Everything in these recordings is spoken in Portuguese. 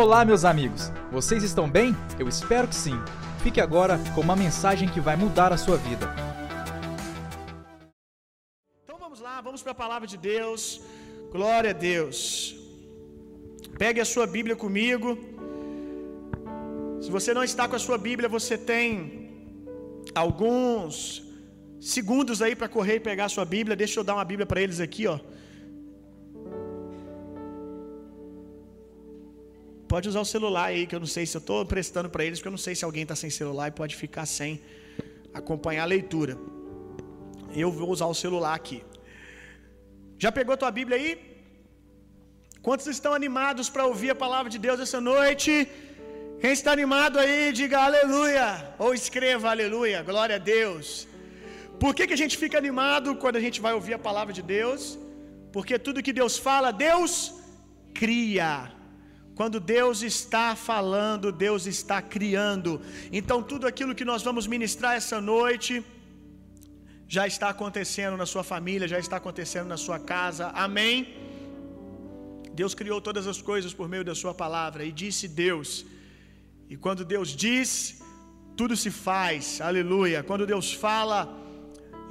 Olá, meus amigos! Vocês estão bem? Eu espero que sim. Fique agora com uma mensagem que vai mudar a sua vida. Então vamos lá, vamos para a palavra de Deus. Glória a Deus. Pegue a sua Bíblia comigo. Se você não está com a sua Bíblia, você tem alguns segundos aí para correr e pegar a sua Bíblia. Deixa eu dar uma Bíblia para eles aqui, ó. Pode usar o celular aí, que eu não sei se eu estou prestando para eles, porque eu não sei se alguém está sem celular e pode ficar sem acompanhar a leitura. Eu vou usar o celular aqui. Já pegou tua Bíblia aí? Quantos estão animados para ouvir a palavra de Deus essa noite? Quem está animado aí, diga aleluia, ou escreva aleluia, glória a Deus. Por que, que a gente fica animado quando a gente vai ouvir a palavra de Deus? Porque tudo que Deus fala, Deus cria. Quando Deus está falando, Deus está criando. Então, tudo aquilo que nós vamos ministrar essa noite já está acontecendo na sua família, já está acontecendo na sua casa. Amém? Deus criou todas as coisas por meio da Sua palavra, e disse Deus. E quando Deus diz, tudo se faz, aleluia. Quando Deus fala,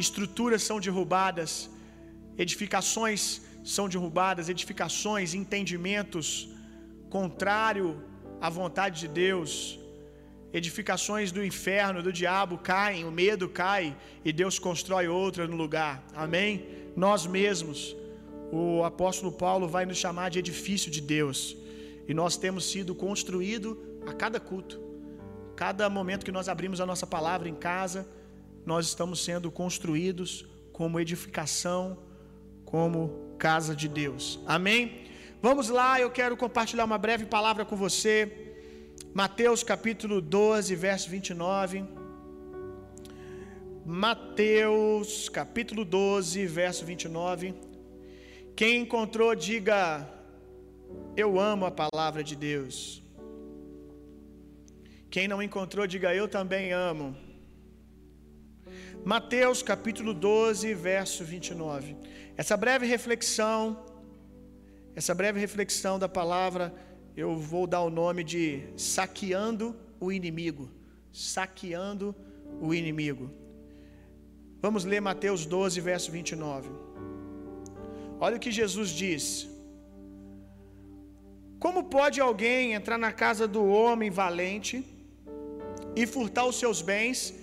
estruturas são derrubadas, edificações são derrubadas, edificações, entendimentos contrário à vontade de Deus, edificações do inferno, do diabo caem, o medo cai e Deus constrói outra no lugar. Amém? Nós mesmos, o apóstolo Paulo vai nos chamar de edifício de Deus. E nós temos sido construído a cada culto. Cada momento que nós abrimos a nossa palavra em casa, nós estamos sendo construídos como edificação, como casa de Deus. Amém? Vamos lá, eu quero compartilhar uma breve palavra com você. Mateus capítulo 12, verso 29. Mateus capítulo 12, verso 29. Quem encontrou, diga: Eu amo a palavra de Deus. Quem não encontrou, diga: Eu também amo. Mateus capítulo 12, verso 29. Essa breve reflexão essa breve reflexão da palavra, eu vou dar o nome de saqueando o inimigo. Saqueando o inimigo. Vamos ler Mateus 12, verso 29. Olha o que Jesus diz: Como pode alguém entrar na casa do homem valente e furtar os seus bens,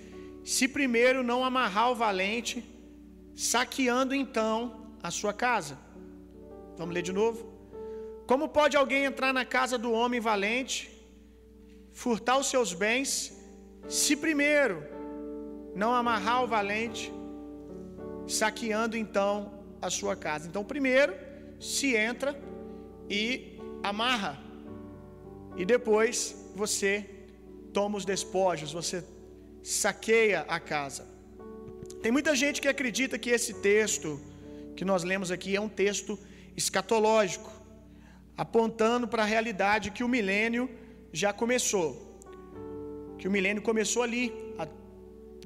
se primeiro não amarrar o valente, saqueando então a sua casa? Vamos ler de novo? Como pode alguém entrar na casa do homem valente, furtar os seus bens, se primeiro não amarrar o valente, saqueando então a sua casa? Então, primeiro se entra e amarra, e depois você toma os despojos, você saqueia a casa. Tem muita gente que acredita que esse texto que nós lemos aqui é um texto escatológico, apontando para a realidade que o milênio já começou. Que o milênio começou ali, há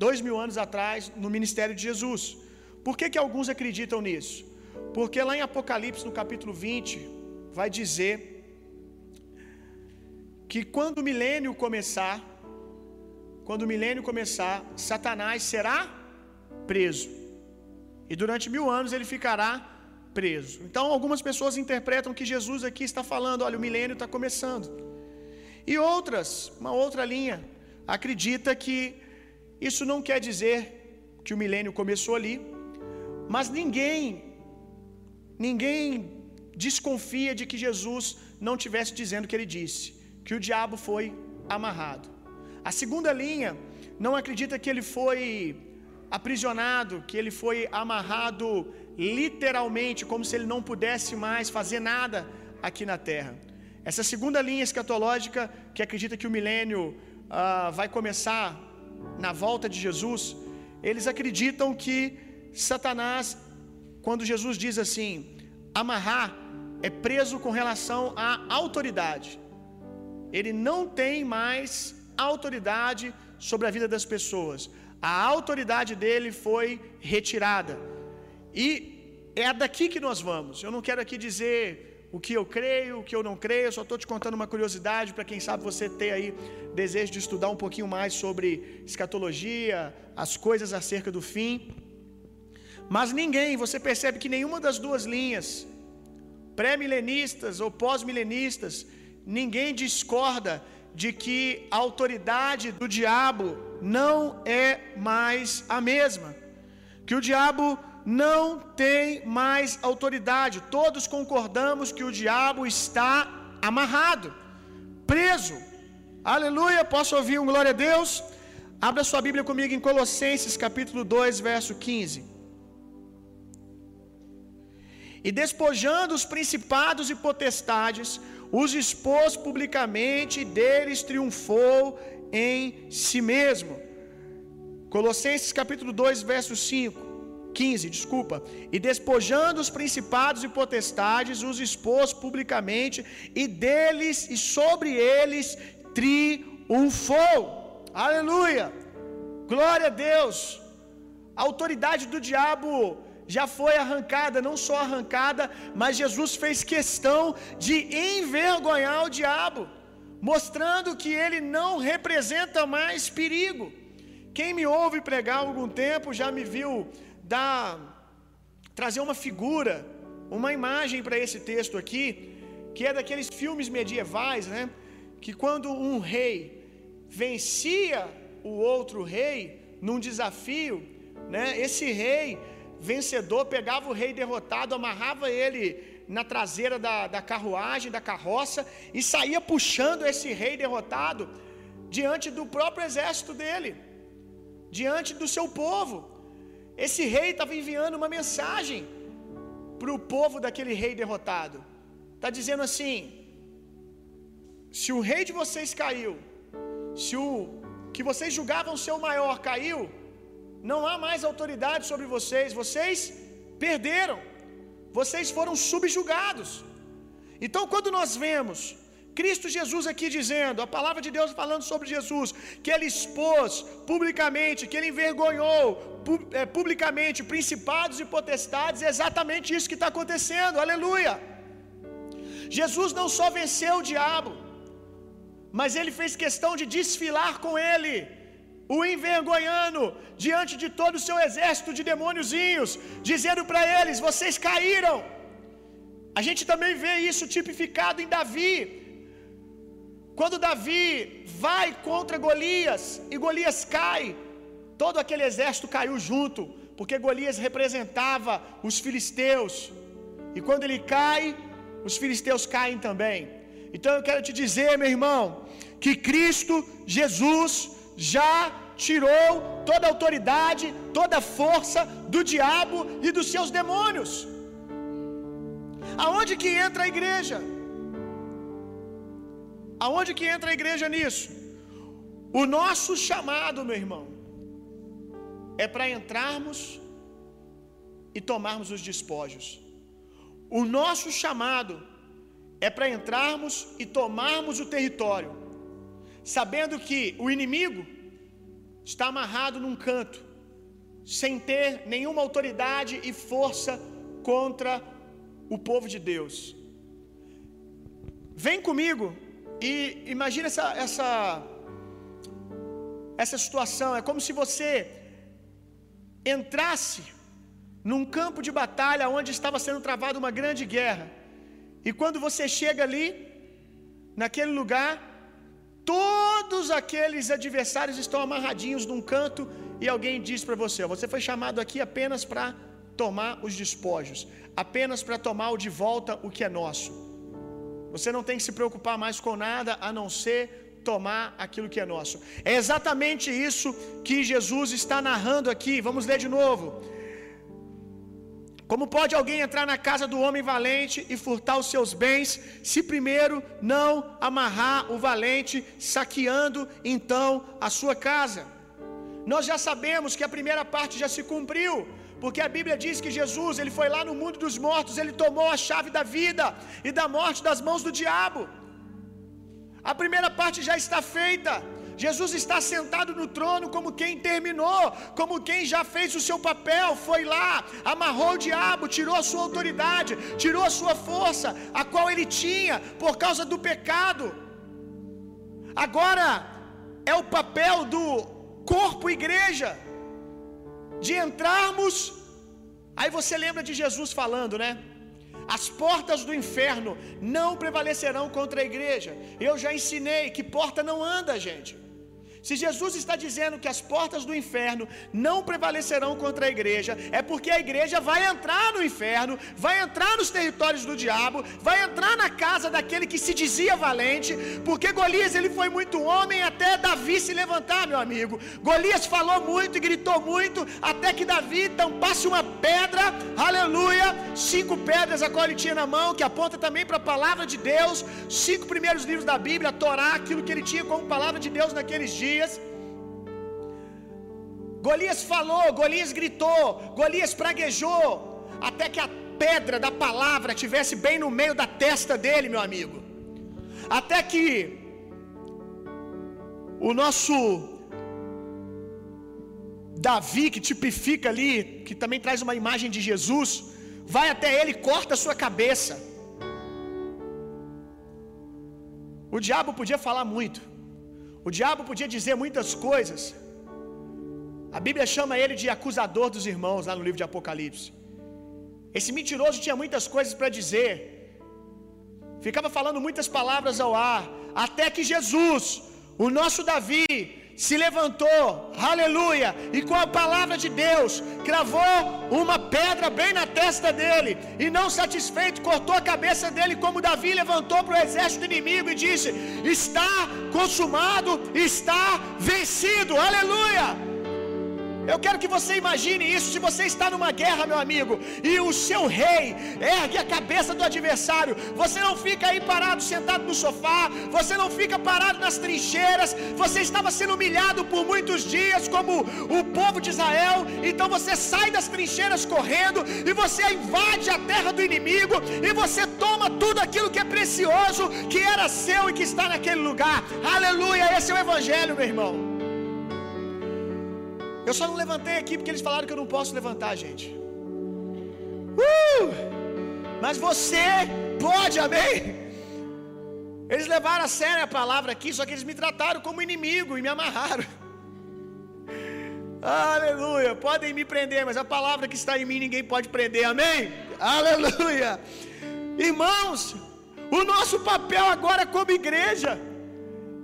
dois mil anos atrás, no ministério de Jesus. Por que, que alguns acreditam nisso? Porque lá em Apocalipse, no capítulo 20, vai dizer que quando o milênio começar, quando o milênio começar, Satanás será preso. E durante mil anos ele ficará preso. Então, algumas pessoas interpretam que Jesus aqui está falando: olha, o milênio está começando. E outras, uma outra linha, acredita que isso não quer dizer que o milênio começou ali, mas ninguém, ninguém desconfia de que Jesus não tivesse dizendo o que ele disse, que o diabo foi amarrado. A segunda linha não acredita que ele foi aprisionado, que ele foi amarrado literalmente, como se ele não pudesse mais fazer nada aqui na terra. Essa segunda linha escatológica, que acredita que o milênio ah, vai começar na volta de Jesus, eles acreditam que Satanás, quando Jesus diz assim, amarrar é preso com relação à autoridade. Ele não tem mais autoridade sobre a vida das pessoas. A autoridade dele foi retirada. E é daqui que nós vamos. Eu não quero aqui dizer o que eu creio, o que eu não creio. Eu só estou te contando uma curiosidade para quem sabe você ter aí desejo de estudar um pouquinho mais sobre escatologia, as coisas acerca do fim. Mas ninguém, você percebe que nenhuma das duas linhas, pré-milenistas ou pós-milenistas, ninguém discorda de que a autoridade do diabo não é mais a mesma. Que o diabo não tem mais autoridade. Todos concordamos que o diabo está amarrado, preso. Aleluia! Posso ouvir um glória a Deus? Abra sua Bíblia comigo em Colossenses capítulo 2, verso 15. E despojando os principados e potestades, os expôs publicamente e deles triunfou em si mesmo. Colossenses capítulo 2, verso 5. 15, desculpa. E despojando os principados e potestades, os expôs publicamente, e deles e sobre eles triunfou. Aleluia! Glória a Deus! A autoridade do diabo já foi arrancada, não só arrancada, mas Jesus fez questão de envergonhar o diabo, mostrando que ele não representa mais perigo. Quem me ouve pregar há algum tempo já me viu dar trazer uma figura, uma imagem para esse texto aqui, que é daqueles filmes medievais, né? Que quando um rei vencia o outro rei num desafio, né? Esse rei vencedor pegava o rei derrotado, amarrava ele na traseira da, da carruagem, da carroça, e saía puxando esse rei derrotado diante do próprio exército dele, diante do seu povo. Esse rei estava enviando uma mensagem para o povo daquele rei derrotado. Está dizendo assim: se o rei de vocês caiu, se o que vocês julgavam ser o maior caiu, não há mais autoridade sobre vocês, vocês perderam, vocês foram subjugados. Então, quando nós vemos Cristo Jesus aqui dizendo, a palavra de Deus falando sobre Jesus, que ele expôs publicamente, que ele envergonhou é, publicamente principados e potestades, é exatamente isso que está acontecendo, aleluia. Jesus não só venceu o diabo, mas ele fez questão de desfilar com ele, o envergonhando diante de todo o seu exército de demôniozinhos, dizendo para eles: vocês caíram. A gente também vê isso tipificado em Davi. Quando Davi vai contra Golias e Golias cai, todo aquele exército caiu junto, porque Golias representava os filisteus. E quando ele cai, os filisteus caem também. Então eu quero te dizer, meu irmão, que Cristo Jesus já tirou toda a autoridade, toda a força do diabo e dos seus demônios. Aonde que entra a igreja? Aonde que entra a igreja nisso? O nosso chamado, meu irmão, é para entrarmos e tomarmos os despojos. O nosso chamado é para entrarmos e tomarmos o território, sabendo que o inimigo está amarrado num canto, sem ter nenhuma autoridade e força contra o povo de Deus. Vem comigo e imagine essa, essa, essa situação. É como se você entrasse num campo de batalha onde estava sendo travada uma grande guerra. E quando você chega ali, naquele lugar, todos aqueles adversários estão amarradinhos num canto e alguém diz para você: você foi chamado aqui apenas para tomar os despojos, apenas para tomar de volta o que é nosso. Você não tem que se preocupar mais com nada a não ser tomar aquilo que é nosso. É exatamente isso que Jesus está narrando aqui. Vamos ler de novo. Como pode alguém entrar na casa do homem valente e furtar os seus bens, se primeiro não amarrar o valente, saqueando então a sua casa? Nós já sabemos que a primeira parte já se cumpriu, porque a Bíblia diz que Jesus, ele foi lá no mundo dos mortos, ele tomou a chave da vida e da morte das mãos do diabo. A primeira parte já está feita. Jesus está sentado no trono como quem terminou, como quem já fez o seu papel, foi lá, amarrou o diabo, tirou a sua autoridade, tirou a sua força, a qual ele tinha por causa do pecado. Agora é o papel do corpo igreja de entrarmos. Aí você lembra de Jesus falando, né? As portas do inferno não prevalecerão contra a igreja. Eu já ensinei que porta não anda, gente. Se Jesus está dizendo que as portas do inferno não prevalecerão contra a igreja, é porque a igreja vai entrar no inferno, vai entrar nos territórios do diabo, vai entrar na casa daquele que se dizia valente, porque Golias ele foi muito homem até Davi se levantar, meu amigo. Golias falou muito e gritou muito até que Davi tampasse uma pedra, aleluia, cinco pedras a qual ele tinha na mão, que aponta também para a palavra de Deus, cinco primeiros livros da Bíblia, a Torá, aquilo que ele tinha como palavra de Deus naqueles dias dias. Golias falou, Golias gritou, Golias praguejou, até que a pedra da palavra tivesse bem no meio da testa dele, meu amigo. Até que o nosso Davi, que tipifica ali, que também traz uma imagem de Jesus, vai até ele e corta a sua cabeça. O diabo podia falar muito. O diabo podia dizer muitas coisas. A Bíblia chama ele de acusador dos irmãos, lá no livro de Apocalipse. Esse mentiroso tinha muitas coisas para dizer, ficava falando muitas palavras ao ar, até que Jesus, o nosso Davi, se levantou, aleluia, e com a palavra de Deus, cravou uma pedra bem na testa dele, e não satisfeito, cortou a cabeça dele, como Davi levantou para o exército inimigo e disse: Está consumado, está vencido, aleluia. Eu quero que você imagine isso. Se você está numa guerra, meu amigo, e o seu rei ergue a cabeça do adversário, você não fica aí parado, sentado no sofá, você não fica parado nas trincheiras, você estava sendo humilhado por muitos dias, como o povo de Israel, então você sai das trincheiras correndo, e você invade a terra do inimigo, e você toma tudo aquilo que é precioso, que era seu e que está naquele lugar. Aleluia, esse é o Evangelho, meu irmão. Eu só não levantei aqui porque eles falaram que eu não posso levantar, gente. Uh! Mas você pode, amém? Eles levaram a sério a palavra aqui, só que eles me trataram como inimigo e me amarraram. Aleluia. Podem me prender, mas a palavra que está em mim ninguém pode prender, amém? Aleluia. Irmãos, o nosso papel agora como igreja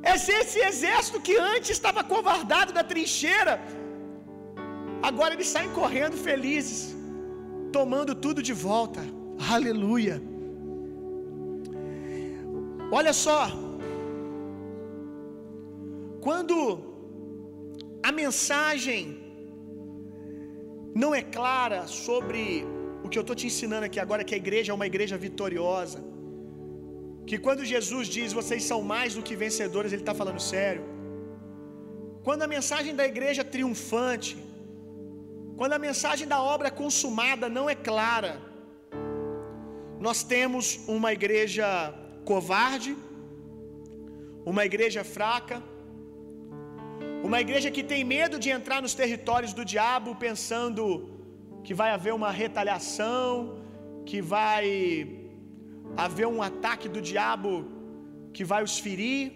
é ser esse exército que antes estava covardado da trincheira Agora eles saem correndo felizes, tomando tudo de volta. Aleluia. Olha só. Quando a mensagem não é clara sobre o que eu estou te ensinando aqui agora, que a igreja é uma igreja vitoriosa. Que quando Jesus diz vocês são mais do que vencedores, Ele está falando sério. Quando a mensagem da igreja triunfante, quando a mensagem da obra consumada não é clara, nós temos uma igreja covarde, uma igreja fraca, uma igreja que tem medo de entrar nos territórios do diabo pensando que vai haver uma retaliação, que vai haver um ataque do diabo que vai os ferir.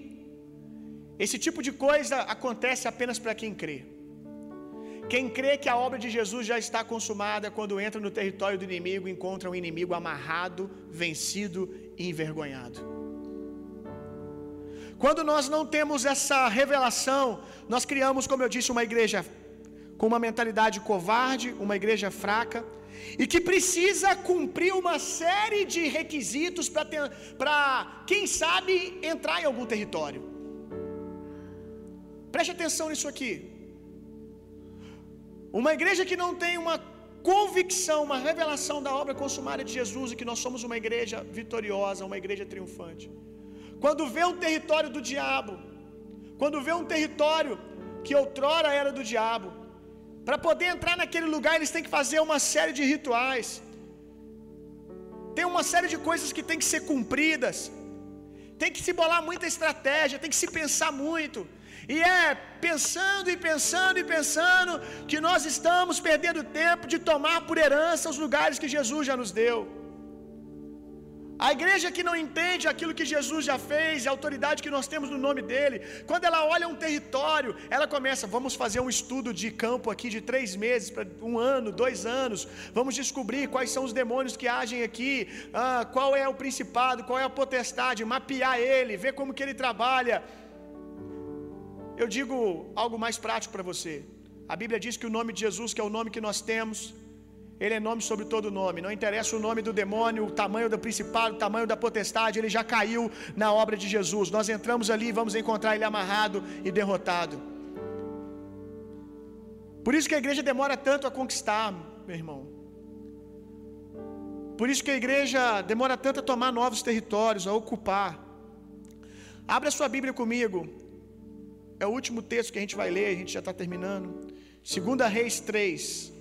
Esse tipo de coisa acontece apenas para quem crê. Quem crê que a obra de Jesus já está consumada, quando entra no território do inimigo, encontra um inimigo amarrado, vencido e envergonhado. Quando nós não temos essa revelação, nós criamos, como eu disse, uma igreja com uma mentalidade covarde, uma igreja fraca, e que precisa cumprir uma série de requisitos para, quem sabe, entrar em algum território. Preste atenção nisso aqui. Uma igreja que não tem uma convicção, uma revelação da obra consumada de Jesus e que nós somos uma igreja vitoriosa, uma igreja triunfante. Quando vê um território do diabo, quando vê um território que outrora era do diabo, para poder entrar naquele lugar, eles têm que fazer uma série de rituais. Tem uma série de coisas que tem que ser cumpridas. Tem que se bolar muita estratégia, tem que se pensar muito. E é pensando e pensando e pensando que nós estamos perdendo tempo de tomar por herança os lugares que Jesus já nos deu. A igreja que não entende aquilo que Jesus já fez, a autoridade que nós temos no nome dele, quando ela olha um território, ela começa, vamos fazer um estudo de campo aqui de três meses, para um ano, dois anos, vamos descobrir quais são os demônios que agem aqui, ah, qual é o principado, qual é a potestade, mapear ele, ver como que ele trabalha. Eu digo algo mais prático para você. A Bíblia diz que o nome de Jesus, que é o nome que nós temos, ele é nome sobre todo nome. Não interessa o nome do demônio, o tamanho do principado, o tamanho da potestade, ele já caiu na obra de Jesus. Nós entramos ali e vamos encontrar ele amarrado e derrotado. Por isso que a igreja demora tanto a conquistar, meu irmão. Por isso que a igreja demora tanto a tomar novos territórios, a ocupar. Abra sua Bíblia comigo. É o último texto que a gente vai ler, a gente já está terminando. Segunda Reis 3.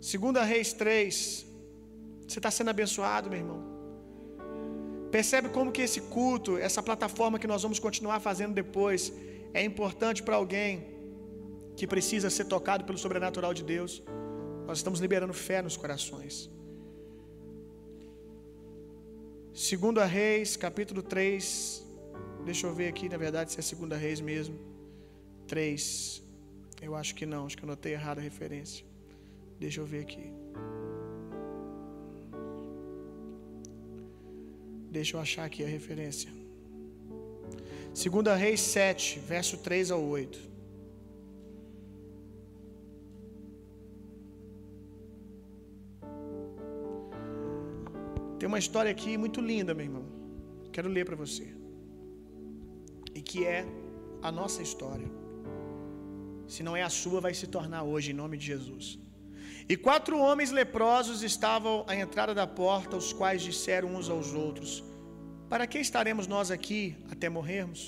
Segunda Reis 3. Você está sendo abençoado, meu irmão. Percebe como que esse culto, essa plataforma que nós vamos continuar fazendo depois, é importante para alguém que precisa ser tocado pelo sobrenatural de Deus. Nós estamos liberando fé nos corações. Segunda Reis, capítulo 3. Deixa eu ver aqui, na verdade, se é Segunda Reis mesmo. 3. Eu acho que não, acho que eu notei errado a referência. Deixa eu ver aqui. Deixa eu achar aqui a referência. Segunda Reis 7, verso 3 ao 8. Tem uma história aqui muito linda, meu irmão. Quero ler para você. Que é a nossa história. Se não é a sua, vai se tornar hoje, em nome de Jesus. E quatro homens leprosos estavam à entrada da porta, os quais disseram uns aos outros: Para que estaremos nós aqui até morrermos?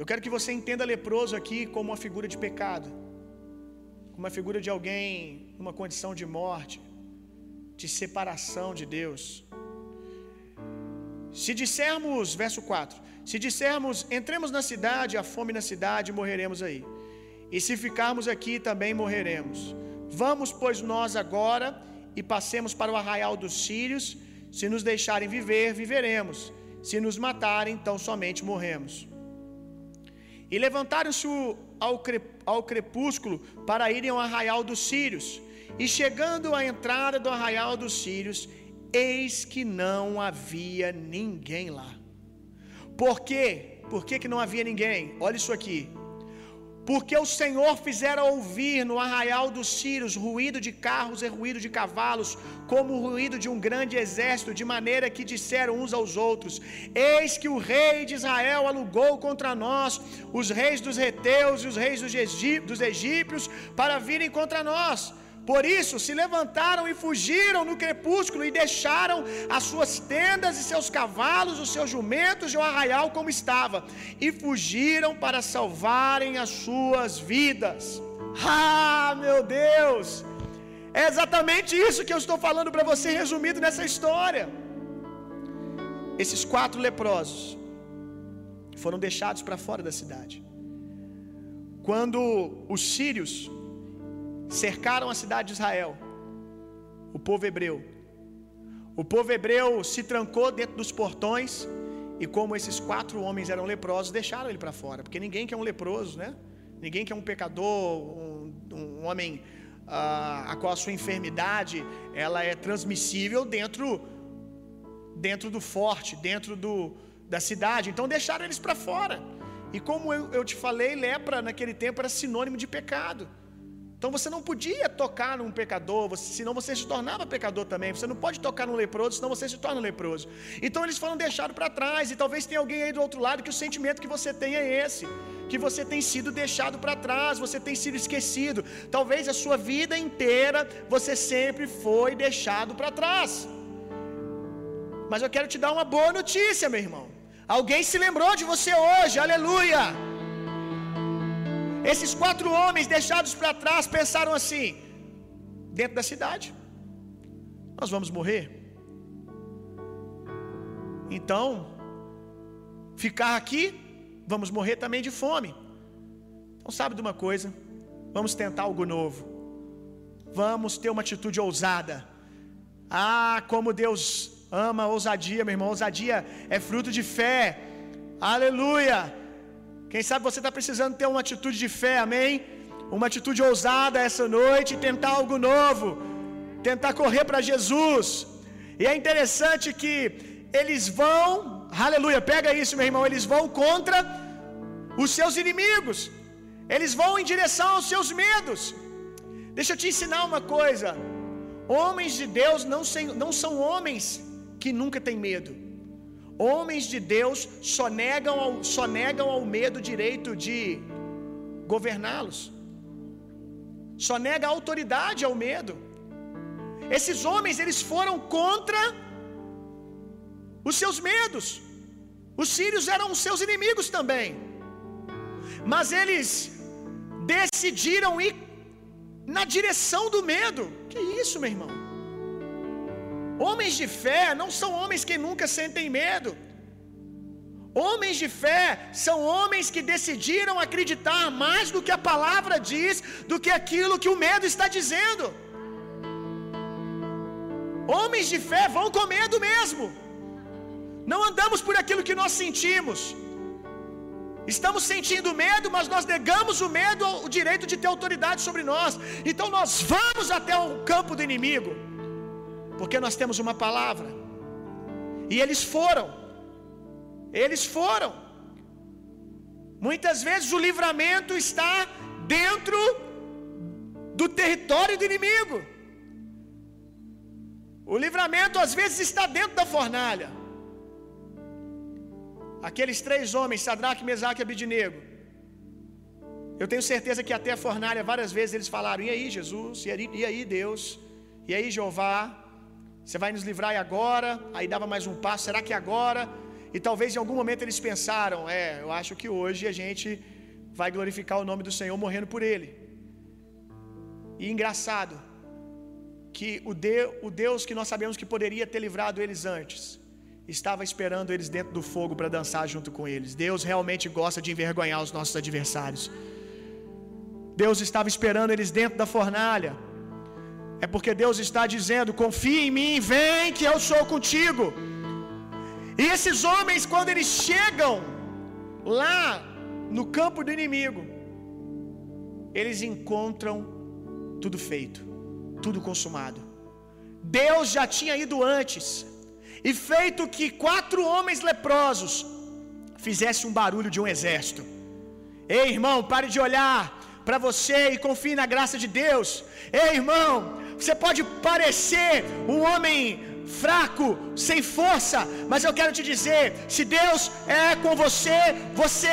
Eu quero que você entenda leproso aqui como uma figura de pecado, como uma figura de alguém numa condição de morte, de separação de Deus. Se dissermos, verso 4: Se dissermos, entremos na cidade, a fome na cidade, morreremos aí. E se ficarmos aqui, também morreremos. Vamos, pois, nós agora e passemos para o arraial dos sírios. Se nos deixarem viver, viveremos. Se nos matarem, então somente morremos. E levantaram-se ao crepúsculo para irem ao arraial dos sírios. E chegando à entrada do arraial dos sírios, eis que não havia ninguém lá. Por quê? Por que, que não havia ninguém? Olha isso aqui. Porque o Senhor fizera ouvir no arraial dos Sírios ruído de carros e ruído de cavalos, como o ruído de um grande exército, de maneira que disseram uns aos outros: Eis que o rei de Israel alugou contra nós os reis dos heteus e os reis dos egípcios para virem contra nós. Por isso se levantaram e fugiram no crepúsculo e deixaram as suas tendas e seus cavalos, os seus jumentos e o arraial como estava, e fugiram para salvarem as suas vidas. Ah, meu Deus! É exatamente isso que eu estou falando para você, resumido nessa história. Esses quatro leprosos foram deixados para fora da cidade. Quando os sírios cercaram a cidade de Israel, o povo hebreu. O povo hebreu se trancou dentro dos portões, e como esses quatro homens eram leprosos, deixaram ele para fora, porque ninguém quer um leproso, né? Ninguém quer um pecador, um, um homem uh, a qual a sua enfermidade ela é transmissível dentro dentro do forte, dentro do, da cidade. Então deixaram eles para fora. E como eu, eu te falei, lepra naquele tempo era sinônimo de pecado. Então você não podia tocar num pecador, senão você se tornava pecador também. Você não pode tocar num leproso, senão você se torna leproso. Então eles foram deixados para trás, e talvez tenha alguém aí do outro lado que o sentimento que você tem é esse, que você tem sido deixado para trás, você tem sido esquecido. Talvez a sua vida inteira você sempre foi deixado para trás. Mas eu quero te dar uma boa notícia, meu irmão. Alguém se lembrou de você hoje, aleluia. Esses quatro homens deixados para trás pensaram assim: dentro da cidade, nós vamos morrer. Então, ficar aqui vamos morrer também de fome. Então, sabe de uma coisa? Vamos tentar algo novo. Vamos ter uma atitude ousada. Ah, como Deus ama a ousadia, meu irmão. Ousadia é fruto de fé. Aleluia. Quem sabe você está precisando ter uma atitude de fé, amém? Uma atitude ousada essa noite, tentar algo novo, tentar correr para Jesus. E é interessante que eles vão, aleluia, pega isso, meu irmão, eles vão contra os seus inimigos, eles vão em direção aos seus medos. Deixa eu te ensinar uma coisa: homens de Deus não, não são homens que nunca têm medo. Homens de Deus só negam ao, só negam ao medo direito de governá-los. Só nega autoridade ao medo. Esses homens, eles foram contra os seus medos. Os sírios eram os seus inimigos também. Mas eles decidiram ir na direção do medo. Que isso, meu irmão? Homens de fé não são homens que nunca sentem medo. Homens de fé são homens que decidiram acreditar mais do que a palavra diz, do que aquilo que o medo está dizendo. Homens de fé vão com medo mesmo. Não andamos por aquilo que nós sentimos. Estamos sentindo medo, mas nós negamos o medo, o direito de ter autoridade sobre nós. Então nós vamos até o campo do inimigo, porque nós temos uma palavra. E eles foram. Eles foram. Muitas vezes o livramento está dentro do território do inimigo. O livramento às vezes está dentro da fornalha. Aqueles três homens, Sadraque, Mesaque e Abidinego. Eu tenho certeza que até a fornalha várias vezes eles falaram: "E aí, Jesus? E aí, e aí Deus? E aí, Jeová? Você vai nos livrar agora?" Aí dava mais um passo: "Será que agora?" E talvez em algum momento eles pensaram: "É, eu acho que hoje a gente vai glorificar o nome do Senhor morrendo por ele." E engraçado que o, de, o Deus que nós sabemos que poderia ter livrado eles antes, estava esperando eles dentro do fogo para dançar junto com eles. Deus realmente gosta de envergonhar os nossos adversários. Deus estava esperando eles dentro da fornalha. É porque Deus está dizendo: confie em mim, vem que eu sou contigo. E esses homens, quando eles chegam lá no campo do inimigo, eles encontram tudo feito, tudo consumado. Deus já tinha ido antes e feito que quatro homens leprosos fizessem um barulho de um exército. Ei, irmão, pare de olhar para você e confie na graça de Deus. Ei, irmão, você pode parecer um homem fraco, sem força, mas eu quero te dizer: se Deus é com você, você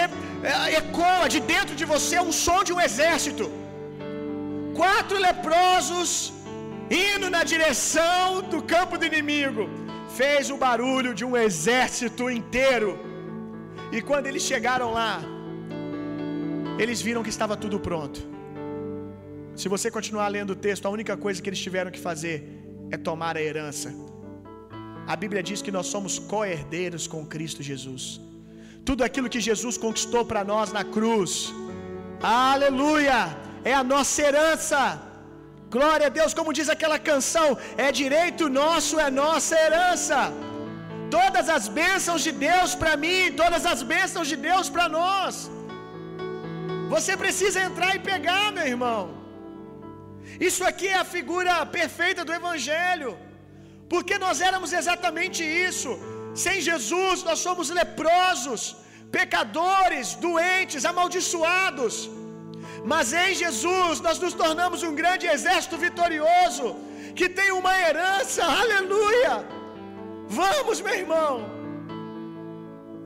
é, ecoa de dentro de você um som de um exército. Quatro leprosos indo na direção do campo do inimigo fez o barulho de um exército inteiro. E quando eles chegaram lá, eles viram que estava tudo pronto. Se você continuar lendo o texto, a única coisa que eles tiveram que fazer é tomar a herança. A Bíblia diz que nós somos co-herdeiros com Cristo Jesus. Tudo aquilo que Jesus conquistou para nós na cruz, aleluia, é a nossa herança. Glória a Deus, como diz aquela canção, é direito nosso, é nossa herança. Todas as bênçãos de Deus para mim, todas as bênçãos de Deus para nós. Você precisa entrar e pegar, meu irmão. Isso aqui é a figura perfeita do Evangelho, porque nós éramos exatamente isso. Sem Jesus, nós somos leprosos, pecadores, doentes, amaldiçoados. Mas em Jesus nós nos tornamos um grande exército vitorioso, que tem uma herança, aleluia. Vamos, meu irmão.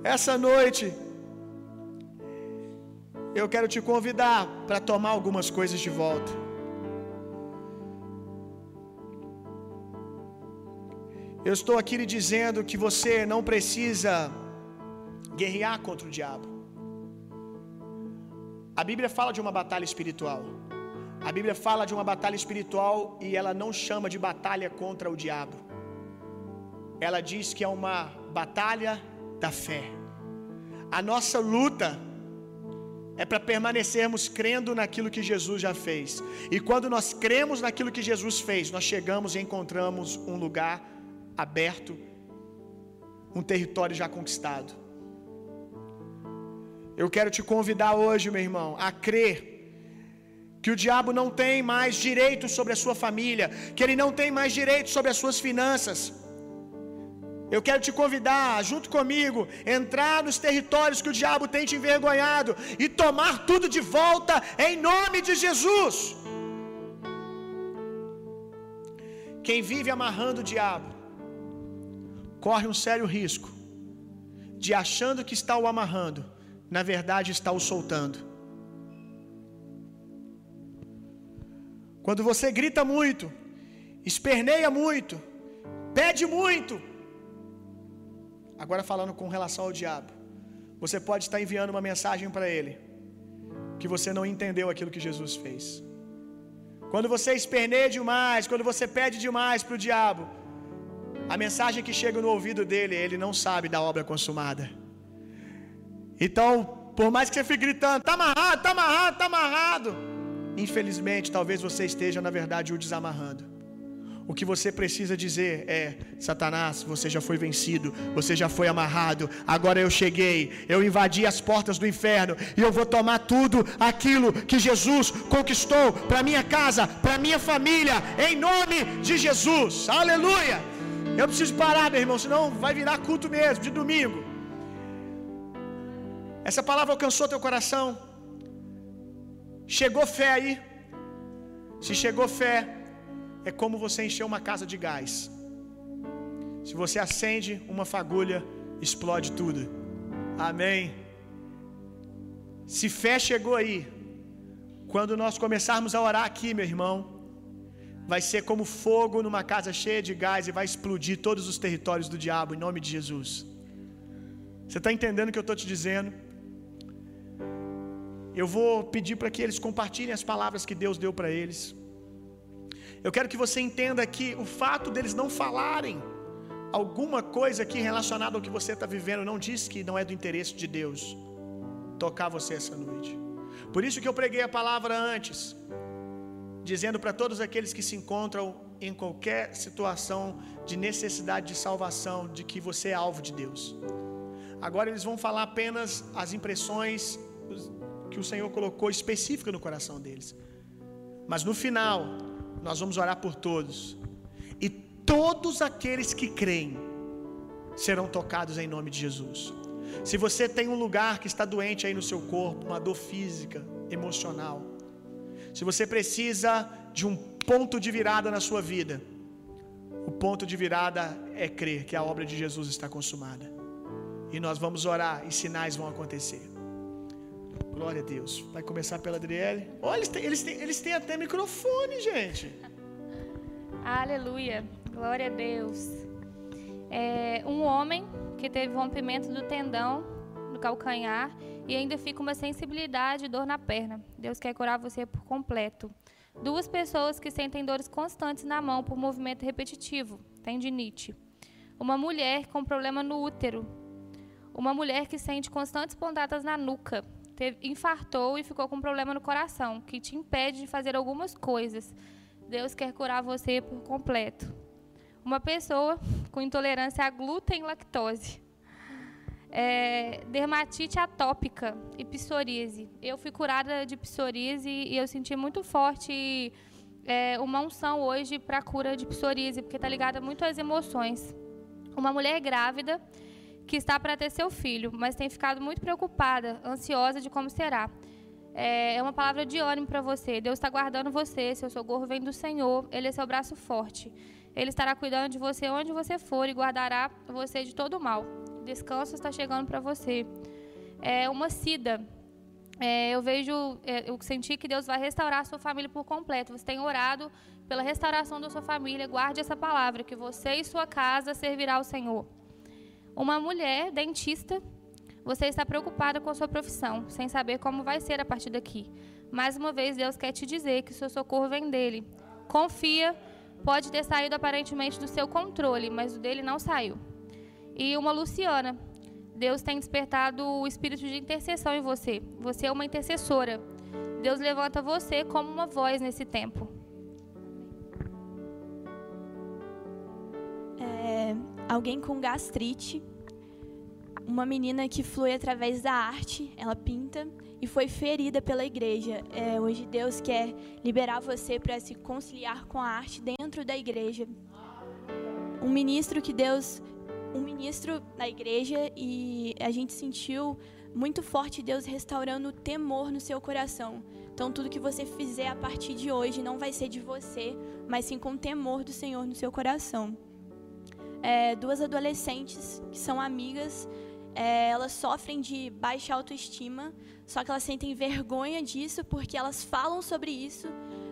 Essa noite, eu quero te convidar para tomar algumas coisas de volta. Eu estou aqui lhe dizendo que você não precisa guerrear contra o diabo. A Bíblia fala de uma batalha espiritual. A Bíblia fala de uma batalha espiritual e ela não chama de batalha contra o diabo. Ela diz que é uma batalha da fé. A nossa luta é para permanecermos crendo naquilo que Jesus já fez. E quando nós cremos naquilo que Jesus fez, nós chegamos e encontramos um lugar aberto, um território já conquistado. Eu quero te convidar hoje, meu irmão, a crer que o diabo não tem mais direito sobre a sua família, que ele não tem mais direito sobre as suas finanças. Eu quero te convidar, junto comigo, entrar nos territórios que o diabo tem te envergonhado e tomar tudo de volta em nome de Jesus. Quem vive amarrando o diabo corre um sério risco de achando que está o amarrando, na verdade está o soltando. Quando você grita muito, esperneia muito, pede muito, Agora falando com relação ao diabo. Você pode estar enviando uma mensagem para ele que você não entendeu aquilo que Jesus fez. Quando você esperneia demais, quando você pede demais para o diabo, a mensagem que chega no ouvido dele, ele não sabe da obra consumada. Então, por mais que você fique gritando, tá amarrado, tá amarrado, tá amarrado, infelizmente, talvez você esteja na verdade o desamarrando. O que você precisa dizer é: Satanás, você já foi vencido, você já foi amarrado, agora eu cheguei, eu invadi as portas do inferno e eu vou tomar tudo aquilo que Jesus conquistou para minha casa, para minha família, em nome de Jesus. Aleluia! Eu preciso parar, meu irmão, senão vai virar culto mesmo, de domingo. Essa palavra alcançou teu coração? Chegou fé aí? Se chegou fé, é como você encher uma casa de gás. Se você acende uma fagulha, explode tudo. Amém. Se fé chegou aí, quando nós começarmos a orar aqui, meu irmão, vai ser como fogo numa casa cheia de gás e vai explodir todos os territórios do diabo em nome de Jesus. Você está entendendo o que eu estou te dizendo? Eu vou pedir para que eles compartilhem as palavras que Deus deu para eles. Eu quero que você entenda que o fato deles não falarem alguma coisa aqui relacionada ao que você está vivendo não diz que não é do interesse de Deus tocar você essa noite. Por isso que eu preguei a palavra antes, dizendo para todos aqueles que se encontram em qualquer situação de necessidade de salvação, de que você é alvo de Deus. Agora eles vão falar apenas as impressões que o Senhor colocou específica no coração deles. Mas no final, nós vamos orar por todos. E todos aqueles que creem serão tocados em nome de Jesus. Se você tem um lugar que está doente aí no seu corpo, uma dor física, emocional, se você precisa de um ponto de virada na sua vida, o ponto de virada é crer que a obra de Jesus está consumada. E nós vamos orar e sinais vão acontecer. Glória a Deus. Vai começar pela Adriele. Olha, eles têm, eles têm, eles têm até microfone, gente. Aleluia. Glória a Deus. É, um homem que teve rompimento do tendão do calcanhar e ainda fica uma sensibilidade e dor na perna. Deus quer curar você por completo. Duas pessoas que sentem dores constantes na mão por movimento repetitivo, tendinite. Uma mulher com problema no útero. Uma mulher que sente constantes pontadas na nuca, teve, infartou e ficou com problema no coração, que te impede de fazer algumas coisas. Deus quer curar você por completo. Uma pessoa com intolerância a glúten e lactose. É, dermatite atópica e psoríase. Eu fui curada de psoríase e eu senti muito forte é, uma unção hoje para cura de psoríase, porque está ligada muito às emoções. Uma mulher grávida que está para ter seu filho, mas tem ficado muito preocupada, ansiosa de como será. É, é uma palavra de ânimo para você. Deus está guardando você, seu socorro vem do Senhor, Ele é seu braço forte. Ele estará cuidando de você onde você for e guardará você de todo mal. Descanso está chegando para você. É uma sida. É, eu vejo, é, eu senti que Deus vai restaurar a sua família por completo. Você tem orado pela restauração da sua família. Guarde essa palavra, que você e sua casa servirá ao Senhor. Uma mulher dentista, você está preocupada com a sua profissão, sem saber como vai ser a partir daqui. Mais uma vez, Deus quer te dizer que o seu socorro vem dele. Confia, pode ter saído aparentemente do seu controle, mas o dele não saiu. E uma Luciana, Deus tem despertado o espírito de intercessão em você. Você é uma intercessora. Deus levanta você como uma voz nesse tempo. É, alguém com gastrite, uma menina que flui através da arte, ela pinta e foi ferida pela igreja. É, hoje Deus quer liberar você para se conciliar com a arte dentro da igreja. Um ministro que Deus um ministro na igreja e a gente sentiu muito forte Deus restaurando o temor no seu coração. Então, tudo que você fizer a partir de hoje não vai ser de você, mas sim com o temor do Senhor no seu coração. É, duas adolescentes que são amigas, é, elas sofrem de baixa autoestima, só que elas sentem vergonha disso porque elas falam sobre isso,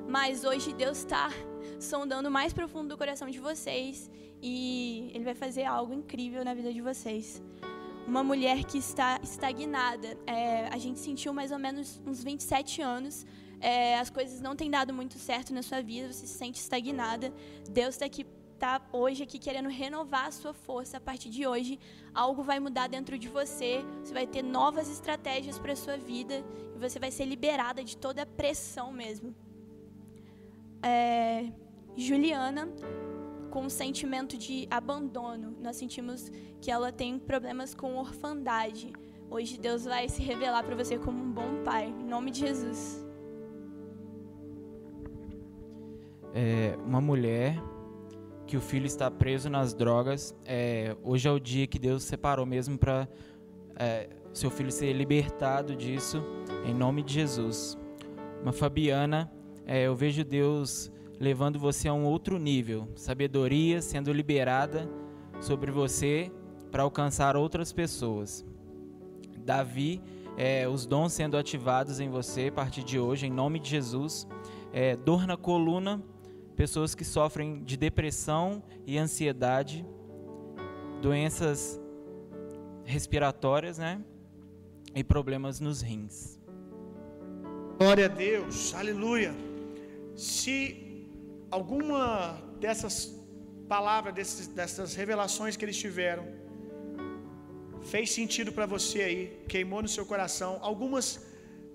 mas hoje Deus está sondando mais profundo do coração de vocês e Ele vai fazer algo incrível na vida de vocês. Uma mulher que está estagnada. É, a gente sentiu mais ou menos uns 27 anos. É, as coisas não têm dado muito certo na sua vida, você se sente estagnada. Deus está aqui está hoje aqui querendo renovar a sua força a partir de hoje. Algo vai mudar dentro de você, você vai ter novas estratégias para a sua vida e você vai ser liberada de toda a pressão mesmo. É, Juliana, com um sentimento de abandono. Nós sentimos que ela tem problemas com orfandade. Hoje Deus vai se revelar para você como um bom pai, em nome de Jesus. É, uma mulher que o filho está preso nas drogas. É, hoje é o dia que Deus separou mesmo para é, seu filho ser libertado disso, em nome de Jesus. Uma Fabiana, é, eu vejo Deus levando você a um outro nível, sabedoria sendo liberada sobre você para alcançar outras pessoas. Davi, é, os dons sendo ativados em você a partir de hoje, em nome de Jesus. É, dor na coluna, pessoas que sofrem de depressão e ansiedade, doenças respiratórias, né? E problemas nos rins. Glória a Deus, aleluia. Se alguma dessas palavras, desses, dessas revelações que eles tiveram, fez sentido para você aí, queimou no seu coração. Algumas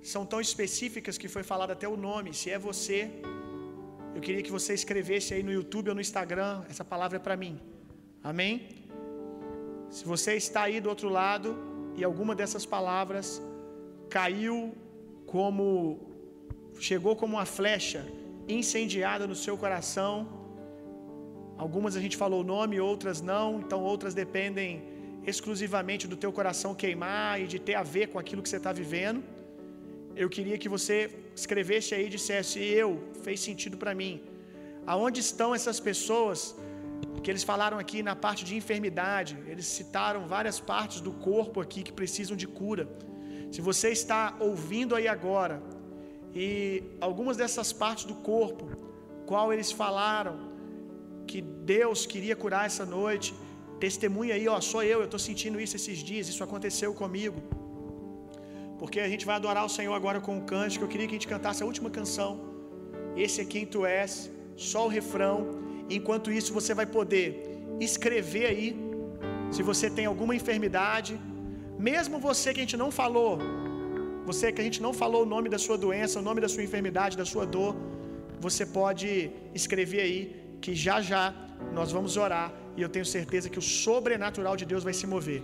são tão específicas que foi falado até o nome. Se é você, eu queria que você escrevesse aí no YouTube ou no Instagram. Essa palavra é para mim. Amém? Se você está aí do outro lado e alguma dessas palavras caiu como chegou como uma flecha incendiada no seu coração. Algumas a gente falou o nome, outras não, então outras dependem exclusivamente do teu coração queimar e de ter a ver com aquilo que você está vivendo. Eu queria que você escrevesse aí e dissesse: Eu, fez sentido para mim. Aonde estão essas pessoas que eles falaram aqui na parte de enfermidade? Eles citaram várias partes do corpo aqui que precisam de cura. Se você está ouvindo aí agora e algumas dessas partes do corpo, qual eles falaram que Deus queria curar essa noite, testemunha aí, ó, sou eu, eu estou sentindo isso esses dias, isso aconteceu comigo. Porque a gente vai adorar o Senhor agora com um cântico. Eu queria que a gente cantasse a última canção. Esse é quem tu és, só o refrão. Enquanto isso, você vai poder escrever aí, se você tem alguma enfermidade, mesmo você que a gente não falou, você que a gente não falou o nome da sua doença, o nome da sua enfermidade, da sua dor, você pode escrever aí que já já nós vamos orar e eu tenho certeza que o sobrenatural de Deus vai se mover.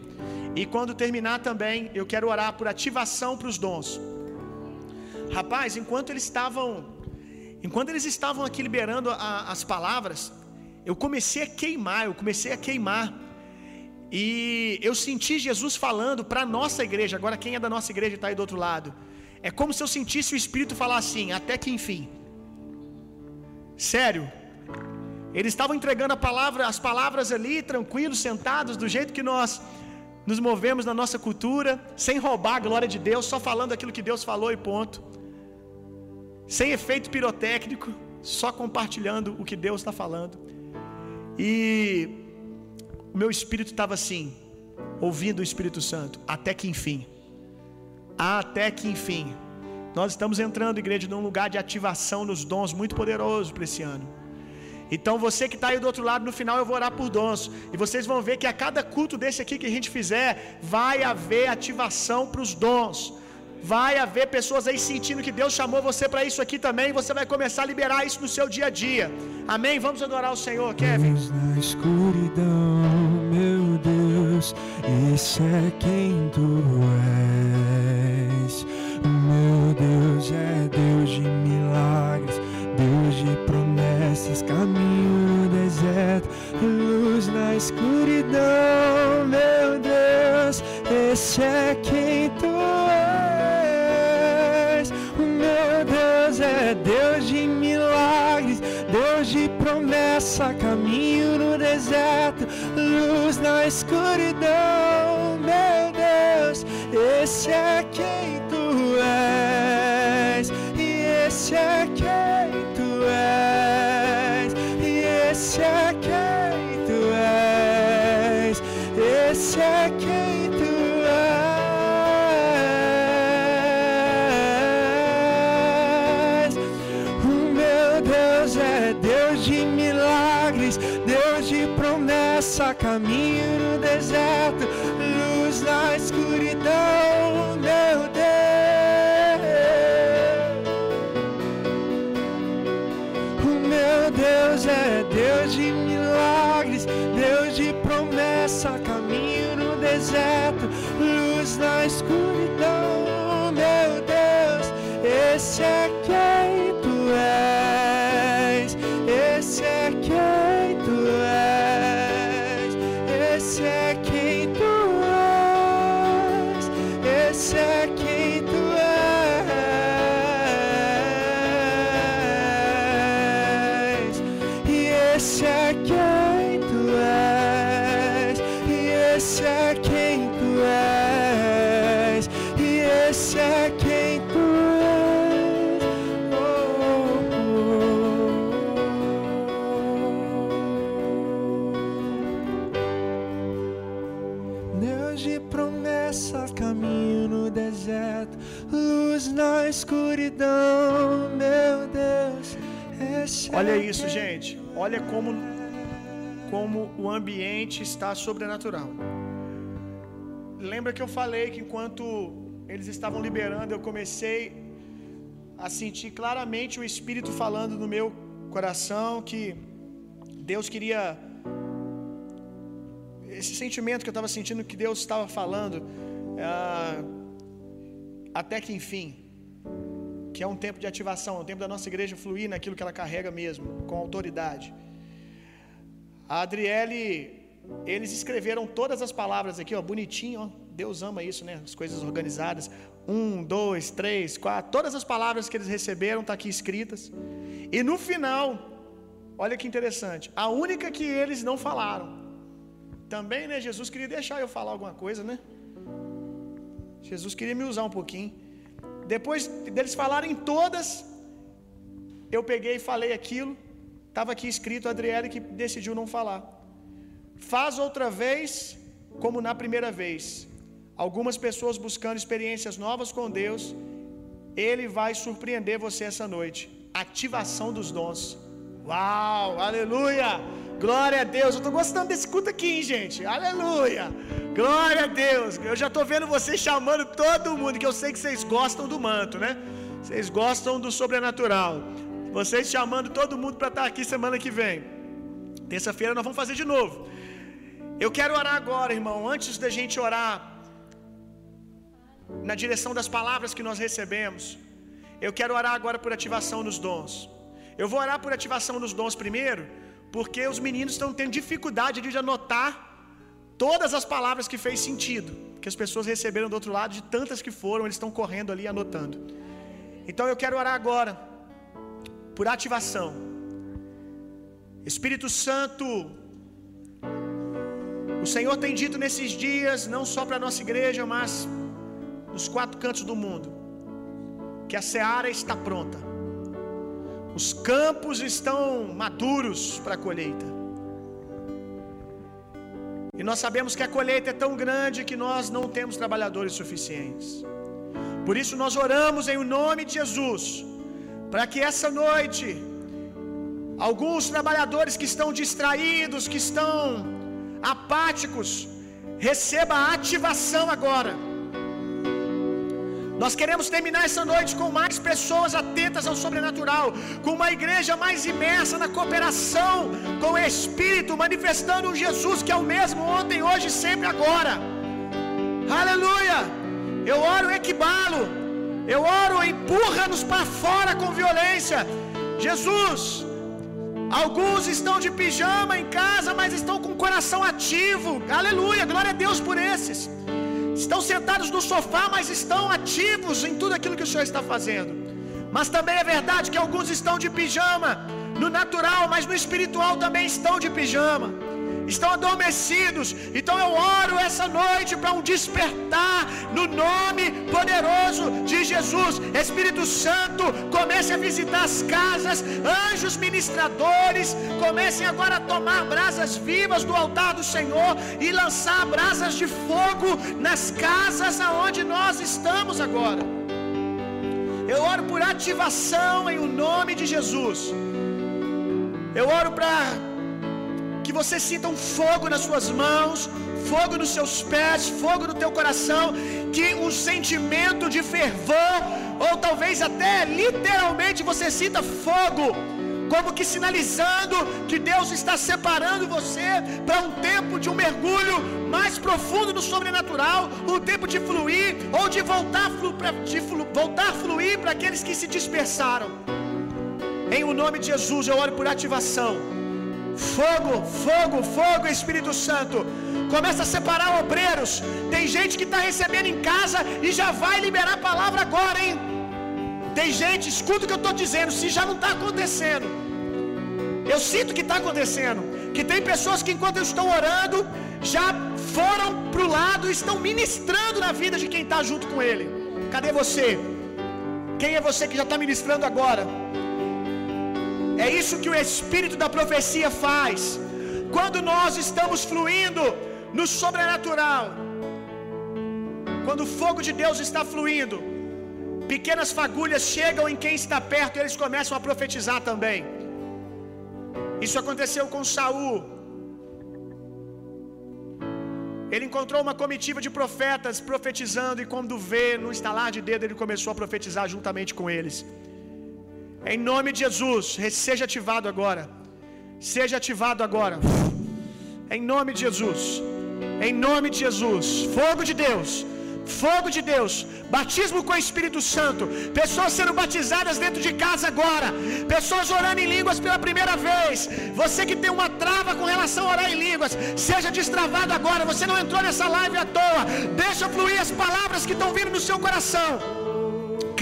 E quando terminar também, eu quero orar por ativação para os dons. Rapaz, enquanto eles estavam enquanto eles estavam aqui liberando a, as palavras, eu comecei a queimar, eu comecei a queimar. E eu senti Jesus falando para a nossa igreja. Agora, quem é da nossa igreja está aí do outro lado. É como se eu sentisse o Espírito falar assim: até que enfim. Sério. Eles estavam entregando palavra, as palavras ali, tranquilos, sentados, do jeito que nós nos movemos na nossa cultura, sem roubar a glória de Deus, só falando aquilo que Deus falou e ponto. Sem efeito pirotécnico, só compartilhando o que Deus está falando. E o meu espírito estava assim, ouvindo o Espírito Santo, até que enfim. Até que enfim. Nós estamos entrando, igreja, num lugar de ativação nos dons muito poderoso para esse ano. Então você que está aí do outro lado, no final eu vou orar por dons. E vocês vão ver que a cada culto desse aqui que a gente fizer, vai haver ativação para os dons. Vai haver pessoas aí sentindo que Deus chamou você para isso aqui também. Você vai começar a liberar isso no seu dia a dia. Amém? Vamos adorar o Senhor, Kevin. Deus na escuridão, meu Deus, esse é quem tu és. Meu Deus é Deus de milagres, Deus de promessas, caminho no deserto, luz na escuridão, meu Deus, esse é quem tu é Deus de milagres, Deus de promessa, caminho no deserto, luz na escuridão, de promessa, caminho no deserto, luz na escuridão, meu Deus. Olha é isso, gente. Olha como, como o ambiente está sobrenatural. Lembra que eu falei que enquanto eles estavam liberando, eu comecei a sentir claramente o Espírito falando no meu coração que Deus queria. Esse sentimento que eu estava sentindo que Deus estava falando, ah, até que enfim, que é um tempo de ativação, é um tempo da nossa igreja fluir naquilo que ela carrega mesmo, com autoridade. A Adriele, eles escreveram todas as palavras aqui, ó, bonitinho, ó. Deus ama isso, né? As coisas organizadas. Um, dois, três, quatro. Todas as palavras que eles receberam estão aqui escritas. E no final, olha que interessante. A única que eles não falaram. Também, né? Jesus queria deixar eu falar alguma coisa, né? Jesus queria me usar um pouquinho. Depois deles falarem todas, eu peguei e falei aquilo. Estava aqui escrito Adriele que decidiu não falar. Faz outra vez como na primeira vez. Algumas pessoas buscando experiências novas com Deus, Ele vai surpreender você essa noite. Ativação dos dons. Uau, aleluia! Glória a Deus. Eu estou gostando desse culto aqui, hein, gente. Aleluia! Glória a Deus. Eu já estou vendo vocês chamando todo mundo, que eu sei que vocês gostam do manto, né? Vocês gostam do sobrenatural. Vocês chamando todo mundo para estar aqui semana que vem. Terça-feira nós vamos fazer de novo. Eu quero orar agora, irmão. Antes da gente orar na direção das palavras que nós recebemos, eu quero orar agora por ativação nos dons. Eu vou orar por ativação nos dons primeiro, porque os meninos estão tendo dificuldade de anotar todas as palavras que fez sentido, que as pessoas receberam do outro lado, de tantas que foram, eles estão correndo ali anotando. Então eu quero orar agora por ativação. Espírito Santo, o Senhor tem dito nesses dias, não só para a nossa igreja, mas nos quatro cantos do mundo, que a seara está pronta, os campos estão maduros para a colheita. E nós sabemos que a colheita é tão grande que nós não temos trabalhadores suficientes. Por isso nós oramos em o nome de Jesus, para que essa noite Alguns trabalhadores que estão distraídos, que estão apáticos, receba a ativação agora. Nós queremos terminar essa noite com mais pessoas atentas ao sobrenatural, com uma igreja mais imersa na cooperação com o Espírito, manifestando um Jesus que é o mesmo ontem, hoje, sempre, agora. Aleluia! Eu oro equibalo, eu oro empurra-nos para fora com violência. Jesus, alguns estão de pijama em casa, mas estão com o coração ativo. Aleluia, glória a Deus por esses. Estão sentados no sofá, mas estão ativos em tudo aquilo que o Senhor está fazendo. Mas também é verdade que alguns estão de pijama no natural, mas no espiritual também estão de pijama. Estão adormecidos. Então eu oro essa noite para um despertar no nome poderoso de Jesus. Espírito Santo, comece a visitar as casas, anjos ministradores, comecem agora a tomar brasas vivas do altar do Senhor e lançar brasas de fogo nas casas aonde nós estamos agora. Eu oro por ativação em o nome de Jesus. Eu oro para que você sinta um fogo nas suas mãos, fogo nos seus pés, fogo no teu coração, que um sentimento de fervor, ou talvez até literalmente você sinta fogo, como que sinalizando que Deus está separando você para um tempo de um mergulho mais profundo no sobrenatural, um tempo de fluir ou de voltar, flu, de flu, voltar a fluir para aqueles que se dispersaram. Em o nome de Jesus eu oro por ativação. Fogo, fogo, fogo, Espírito Santo. Começa a separar obreiros. Tem gente que está recebendo em casa e já vai liberar a palavra agora, hein? Tem gente, escuta o que eu estou dizendo, se já não está acontecendo. Eu sinto que está acontecendo. Que tem pessoas que enquanto eu estou orando, já foram para o lado e estão ministrando na vida de quem está junto com ele. Cadê você? Quem é você que já está ministrando agora? É isso que o espírito da profecia faz. Quando nós estamos fluindo no sobrenatural, quando o fogo de Deus está fluindo, pequenas fagulhas chegam em quem está perto e eles começam a profetizar também. Isso aconteceu com Saul. Ele encontrou uma comitiva de profetas profetizando, e quando vê no estalar de dedo, ele começou a profetizar juntamente com eles. Em nome de Jesus, seja ativado agora. Seja ativado agora. Em nome de Jesus. Em nome de Jesus. Fogo de Deus. Fogo de Deus, batismo com o Espírito Santo, pessoas sendo batizadas dentro de casa agora, pessoas orando em línguas pela primeira vez. Você que tem uma trava com relação a orar em línguas, seja destravado agora. Você não entrou nessa live à toa. Deixa fluir as palavras que estão vindo no seu coração.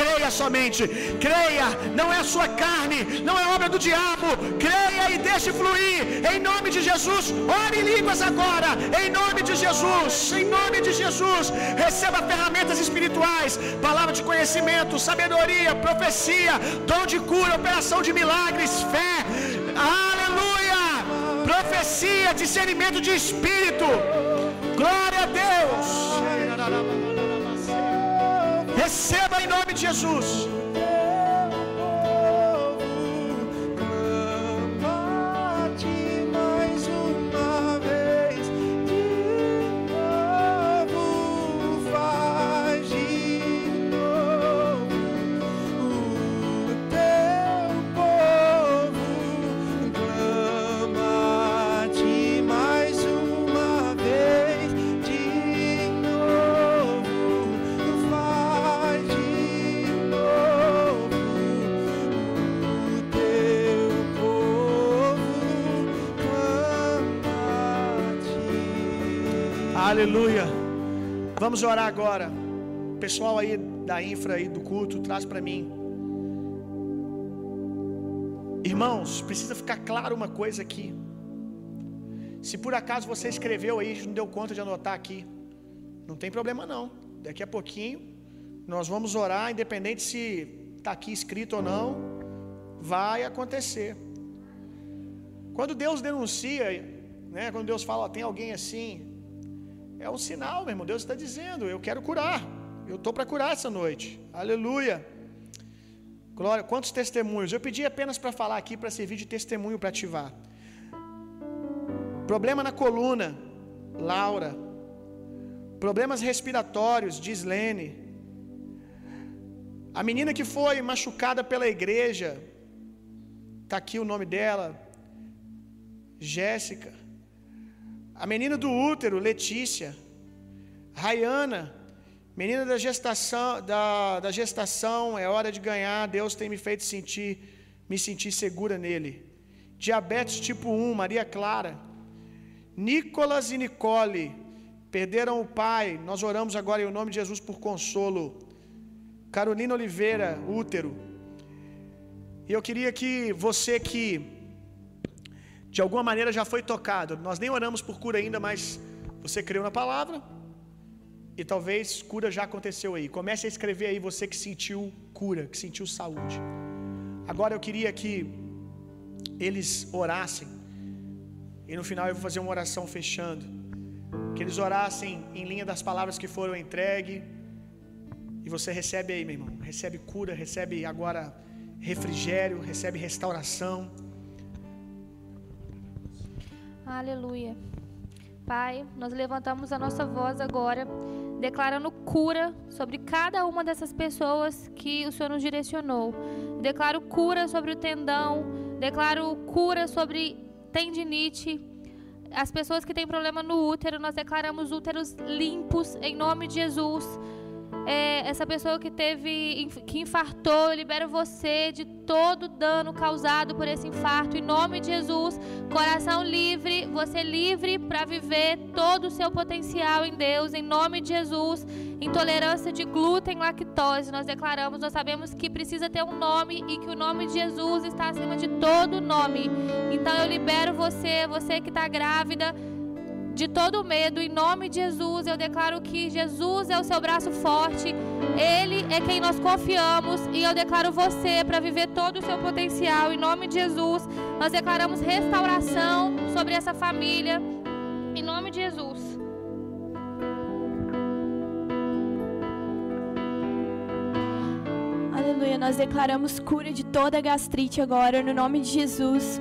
Creia somente, creia, não é a sua carne, não é obra do diabo. Creia e deixe fluir, em nome de Jesus. Ore em línguas agora, em nome de Jesus, em nome de Jesus. Receba ferramentas espirituais, palavra de conhecimento, sabedoria, profecia, dom de cura, operação de milagres, fé. Aleluia! Profecia, discernimento de espírito. Glória a Deus. Receba em nome de Jesus. Aleluia. Vamos orar agora. Pessoal aí da infra aí do culto, traz para mim. Irmãos, precisa ficar claro uma coisa aqui. Se por acaso você escreveu aí, não deu conta de anotar aqui, não tem problema não. Daqui a pouquinho nós vamos orar, independente se está aqui escrito ou não, vai acontecer. Quando Deus denuncia, né, quando Deus fala, ó, tem alguém assim, é um sinal, meu irmão. Deus está dizendo: Eu quero curar. Eu estou para curar essa noite. Aleluia. Glória, quantos testemunhos? Eu pedi apenas para falar aqui para servir de testemunho para ativar. Problema na coluna, Laura. Problemas respiratórios, diz Lene. A menina que foi machucada pela igreja, tá aqui o nome dela, Jéssica. A menina do útero, Letícia. Rayana, menina da gestação, da, da gestação, é hora de ganhar. Deus tem me feito sentir, me sentir segura nele. Diabetes tipo 1, Maria Clara. Nicolas e Nicole perderam o pai. Nós oramos agora em nome de Jesus por consolo. Carolina Oliveira, útero. E eu queria que você que de alguma maneira já foi tocado, nós nem oramos por cura ainda, mas você creu na palavra e talvez cura já aconteceu aí. Comece a escrever aí você que sentiu cura, que sentiu saúde. Agora eu queria que eles orassem. E no final eu vou fazer uma oração fechando. Que eles orassem em linha das palavras que foram entregues. E você recebe aí, meu irmão. Recebe cura, recebe agora refrigério, recebe restauração. Aleluia. Pai, nós levantamos a nossa voz agora, declarando cura sobre cada uma dessas pessoas que o Senhor nos direcionou. Declaro cura sobre o tendão, declaro cura sobre tendinite. As pessoas que têm problema no útero, nós declaramos úteros limpos em nome de Jesus. É, essa pessoa que teve, que infartou, eu libero você de todo dano causado por esse infarto, em nome de Jesus. Coração livre, você livre para viver todo o seu potencial em Deus, em nome de Jesus. Intolerância de glúten, lactose, nós declaramos, nós sabemos que precisa ter um nome e que o nome de Jesus está acima de todo nome. Então eu libero você, você que está grávida de todo medo, em nome de Jesus. Eu declaro que Jesus é o seu braço forte, Ele é quem nós confiamos, e eu declaro você para viver todo o seu potencial, em nome de Jesus. Nós declaramos restauração sobre essa família, em nome de Jesus. Aleluia, nós declaramos cura de toda gastrite agora, no nome de Jesus.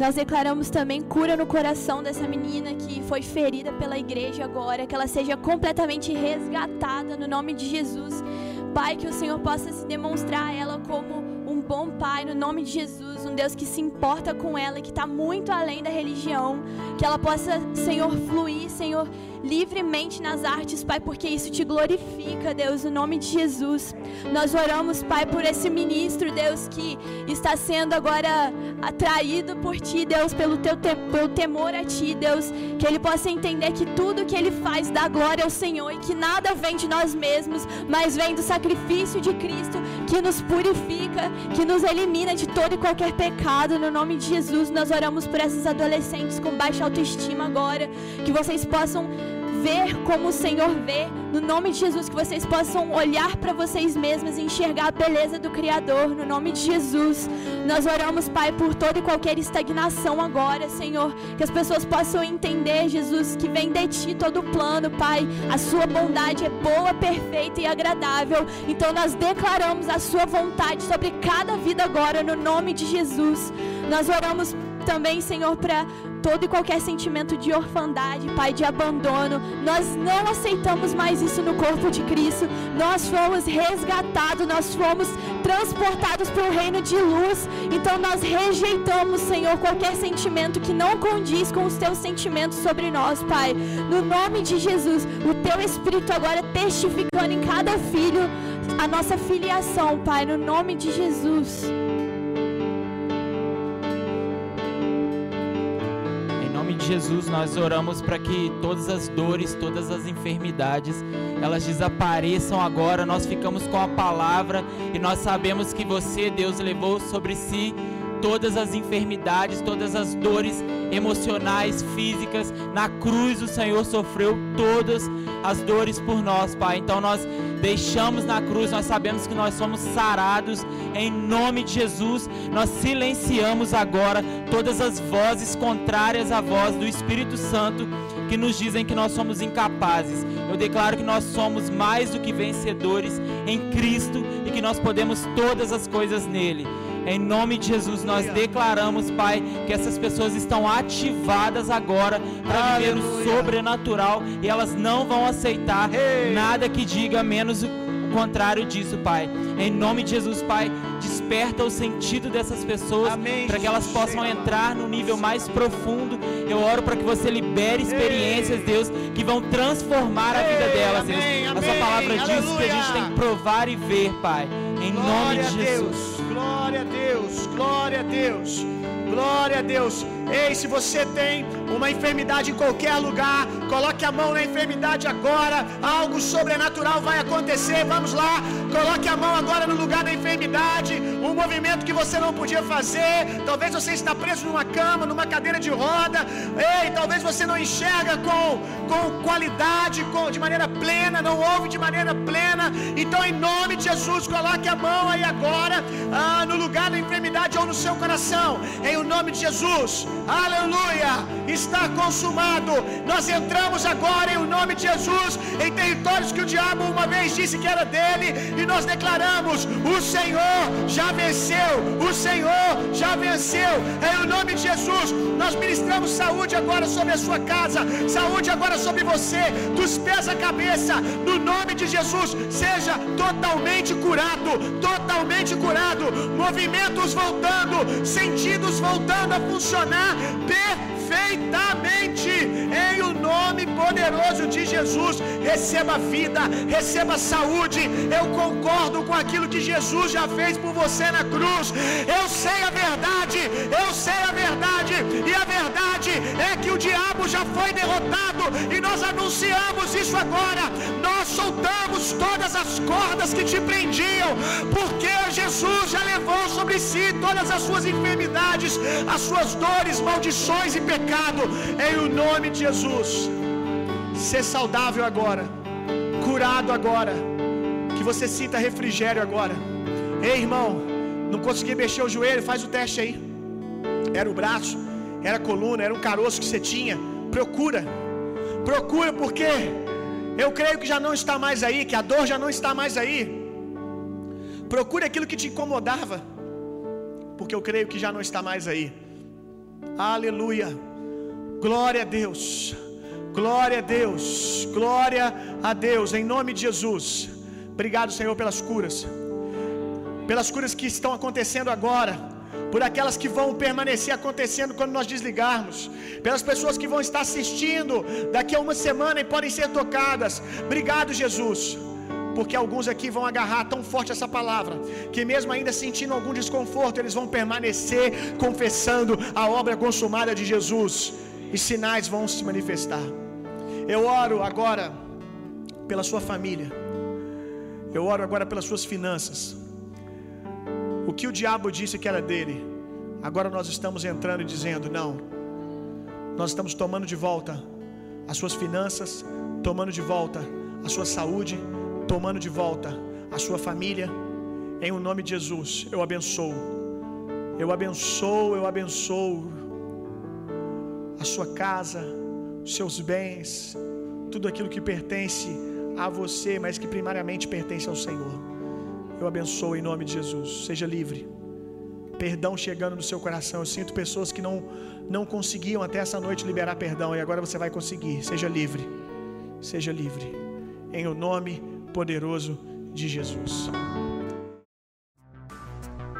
Nós declaramos também cura no coração dessa menina que foi ferida pela igreja agora, que ela seja completamente resgatada no nome de Jesus. Pai, que o Senhor possa se demonstrar a ela como um bom pai no nome de Jesus, um Deus que se importa com ela que está muito além da religião, que ela possa, Senhor, fluir, Senhor, livremente nas artes, Pai, porque isso te glorifica, Deus, no nome de Jesus. Nós oramos, Pai, por esse ministro, Deus, que está sendo agora atraído por Ti, Deus, pelo teu te pelo temor a Ti, Deus, que ele possa entender que tudo que ele faz dá glória ao Senhor e que nada vem de nós mesmos, mas vem do sacrifício de Cristo que nos purifica, que nos elimina de todo e qualquer pecado. No nome de Jesus, nós oramos por esses adolescentes com baixa autoestima agora, que vocês possam ver como o Senhor vê, no nome de Jesus, que vocês possam olhar para vocês mesmos e enxergar a beleza do Criador, no nome de Jesus. Nós oramos, Pai, por toda e qualquer estagnação agora, Senhor, que as pessoas possam entender, Jesus, que vem de Ti todo o plano, Pai. A Sua bondade é boa, perfeita e agradável. Então nós declaramos a Sua vontade sobre cada vida agora, no nome de Jesus. Nós oramos também, Senhor, para todo e qualquer sentimento de orfandade, Pai, de abandono. Nós não aceitamos mais isso no corpo de Cristo. Nós fomos resgatados, nós fomos transportados para o reino de luz. Então nós rejeitamos, Senhor, qualquer sentimento que não condiz com os teus sentimentos sobre nós, Pai. No nome de Jesus, o teu Espírito agora testificando em cada filho a nossa filiação, Pai, no nome de Jesus. Jesus, nós oramos para que todas as dores, todas as enfermidades, elas desapareçam agora. Nós ficamos com a palavra e nós sabemos que você, Deus, levou sobre si todas as enfermidades, todas as dores emocionais, físicas. Na cruz o Senhor sofreu todas as dores por nós, Pai. Então nós deixamos na cruz, nós sabemos que nós somos sarados em nome de Jesus. Nós silenciamos agora todas as vozes contrárias à voz do Espírito Santo que nos dizem que nós somos incapazes. Eu declaro que nós somos mais do que vencedores em Cristo e que nós podemos todas as coisas nele. Em nome de Jesus, nós declaramos, Pai, que essas pessoas estão ativadas agora para viver o sobrenatural e elas não vão aceitar Ei. nada que diga menos o contrário disso, Pai. Em nome de Jesus, Pai, desperta o sentido dessas pessoas para que elas possam entrar no nível mais profundo. Eu oro para que você libere experiências, Deus, que vão transformar a vida delas, Deus. amém, A sua amém, palavra diz que a gente tem que provar e ver, Pai. Em nome de Jesus. Glória a Deus, glória a Deus, glória a Deus. Ei, se você tem uma enfermidade em qualquer lugar, coloque a mão na enfermidade agora. Algo sobrenatural vai acontecer. Vamos lá, coloque a mão agora no lugar da enfermidade. Um movimento que você não podia fazer. Talvez você está preso numa cama, numa cadeira de roda. Ei, talvez você não enxerga com, com qualidade, com, de maneira plena, não ouve de maneira plena. Então, em nome de Jesus, coloque a mão aí agora ah, no lugar da enfermidade ou no seu coração. Em o nome de Jesus. Aleluia! Está consumado. Nós entramos agora em nome de Jesus em territórios que o diabo uma vez disse que era dele e nós declaramos: o Senhor já venceu. O Senhor já venceu. Em o nome de Jesus, nós ministramos saúde agora sobre a sua casa, saúde agora sobre você, dos pés à cabeça. No nome de Jesus, seja totalmente curado, totalmente curado. Movimentos voltando, sentidos voltando a funcionar 别 perfeitamente. Em o nome poderoso de Jesus, receba vida, receba saúde. Eu concordo com aquilo que Jesus já fez por você na cruz. Eu sei a verdade, eu sei a verdade, e a verdade é que o diabo já foi derrotado, e nós anunciamos isso agora. Nós soltamos todas as cordas que te prendiam, porque Jesus já levou sobre si todas as suas enfermidades, as suas dores, maldições e pecado, em o nome de Jesus. Ser saudável agora, curado agora, que você sinta refrigério agora. Ei, irmão, não consegui mexer o joelho, faz o teste aí. Era o braço, era a coluna, era um caroço que você tinha. Procura, procura, porque eu creio que já não está mais aí, que a dor já não está mais aí. Procure aquilo que te incomodava, porque eu creio que já não está mais aí. Aleluia. Glória a Deus. Glória a Deus. Glória a Deus. Em nome de Jesus. Obrigado, Senhor, pelas curas. Pelas curas que estão acontecendo agora. Por aquelas que vão permanecer acontecendo quando nós desligarmos. Pelas pessoas que vão estar assistindo daqui a uma semana e podem ser tocadas. Obrigado, Jesus. Porque alguns aqui vão agarrar tão forte essa palavra, que mesmo ainda sentindo algum desconforto, eles vão permanecer confessando a obra consumada de Jesus, e sinais vão se manifestar. Eu oro agora pela sua família, eu oro agora pelas suas finanças. O que o diabo disse que era dele, agora nós estamos entrando e dizendo: não, nós estamos tomando de volta as suas finanças, tomando de volta a sua saúde, tomando de volta a sua família. Em o nome de Jesus, eu abençoo. Eu abençoo, eu abençoo a sua casa, os seus bens, tudo aquilo que pertence a você, mas que primariamente pertence ao Senhor. Eu abençoo em nome de Jesus. Seja livre. Perdão chegando no seu coração. Eu sinto pessoas que não não conseguiam até essa noite liberar perdão e agora você vai conseguir. Seja livre. Seja livre. Em o nome poderoso de Jesus.